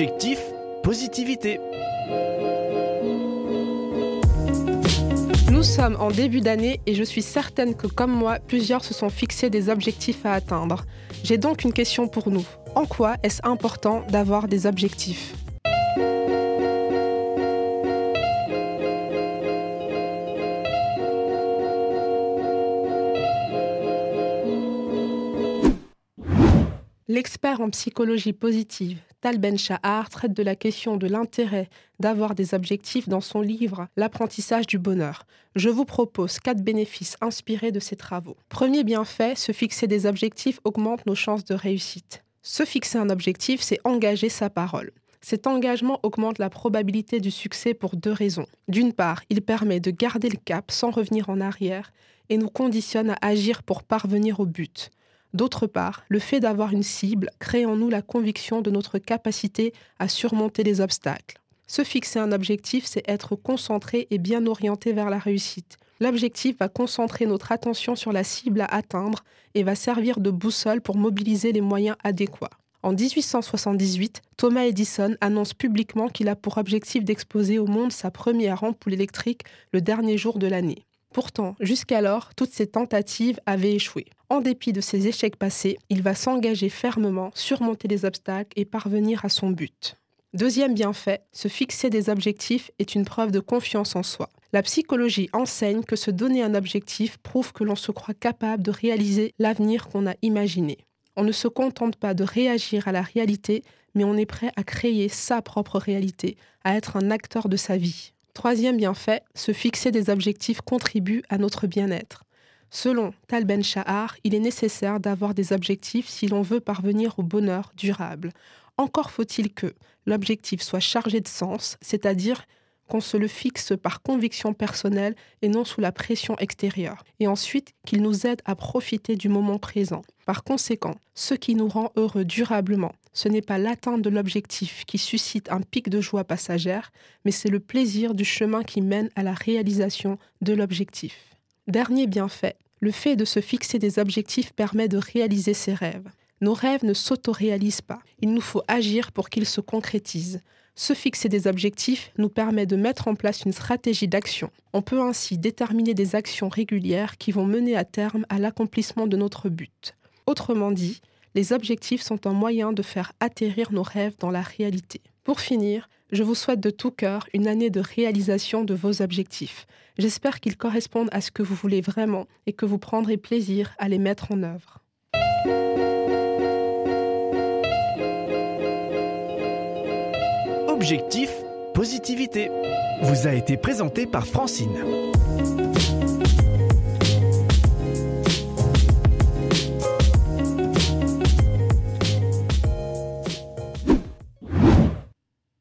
Objectif, positivité. Nous sommes en début d'année et je suis certaine que comme moi, plusieurs se sont fixés des objectifs à atteindre. J'ai donc une question pour nous. En quoi est-ce important d'avoir des objectifs? L'expert en psychologie positive, Tal Ben Shahar, traite de la question de l'intérêt d'avoir des objectifs dans son livre L'apprentissage du bonheur. Je vous propose quatre bénéfices inspirés de ses travaux. Premier bienfait, se fixer des objectifs augmente nos chances de réussite. Se fixer un objectif, c'est engager sa parole. Cet engagement augmente la probabilité du succès pour deux raisons. D'une part, il permet de garder le cap sans revenir en arrière et nous conditionne à agir pour parvenir au but. D'autre part, le fait d'avoir une cible crée en nous la conviction de notre capacité à surmonter les obstacles. Se fixer un objectif, c'est être concentré et bien orienté vers la réussite. L'objectif va concentrer notre attention sur la cible à atteindre et va servir de boussole pour mobiliser les moyens adéquats. En 1878, Thomas Edison annonce publiquement qu'il a pour objectif d'exposer au monde sa première ampoule électrique le dernier jour de l'année. Pourtant, jusqu'alors, toutes ces tentatives avaient échoué. En dépit de ces échecs passés, il va s'engager fermement, surmonter les obstacles et parvenir à son but. Deuxième bienfait, se fixer des objectifs est une preuve de confiance en soi. La psychologie enseigne que se donner un objectif prouve que l'on se croit capable de réaliser l'avenir qu'on a imaginé. On ne se contente pas de réagir à la réalité, mais on est prêt à créer sa propre réalité, à être un acteur de sa vie. Troisième bienfait, se fixer des objectifs contribue à notre bien-être. Selon Tal Ben Shahar, il est nécessaire d'avoir des objectifs si l'on veut parvenir au bonheur durable. Encore faut-il que l'objectif soit chargé de sens, c'est-à-dire qu'on se le fixe par conviction personnelle et non sous la pression extérieure, et ensuite qu'il nous aide à profiter du moment présent. Par conséquent, ce qui nous rend heureux durablement, ce n'est pas l'atteinte de l'objectif qui suscite un pic de joie passagère, mais c'est le plaisir du chemin qui mène à la réalisation de l'objectif. Dernier bienfait, le fait de se fixer des objectifs permet de réaliser ses rêves. Nos rêves ne s'autoréalisent pas, il nous faut agir pour qu'ils se concrétisent. Se fixer des objectifs nous permet de mettre en place une stratégie d'action. On peut ainsi déterminer des actions régulières qui vont mener à terme à l'accomplissement de notre but. Autrement dit, les objectifs sont un moyen de faire atterrir nos rêves dans la réalité. Pour finir, je vous souhaite de tout cœur une année de réalisation de vos objectifs. J'espère qu'ils correspondent à ce que vous voulez vraiment et que vous prendrez plaisir à les mettre en œuvre. Objectif, positivité. Vous a été présenté par Francine.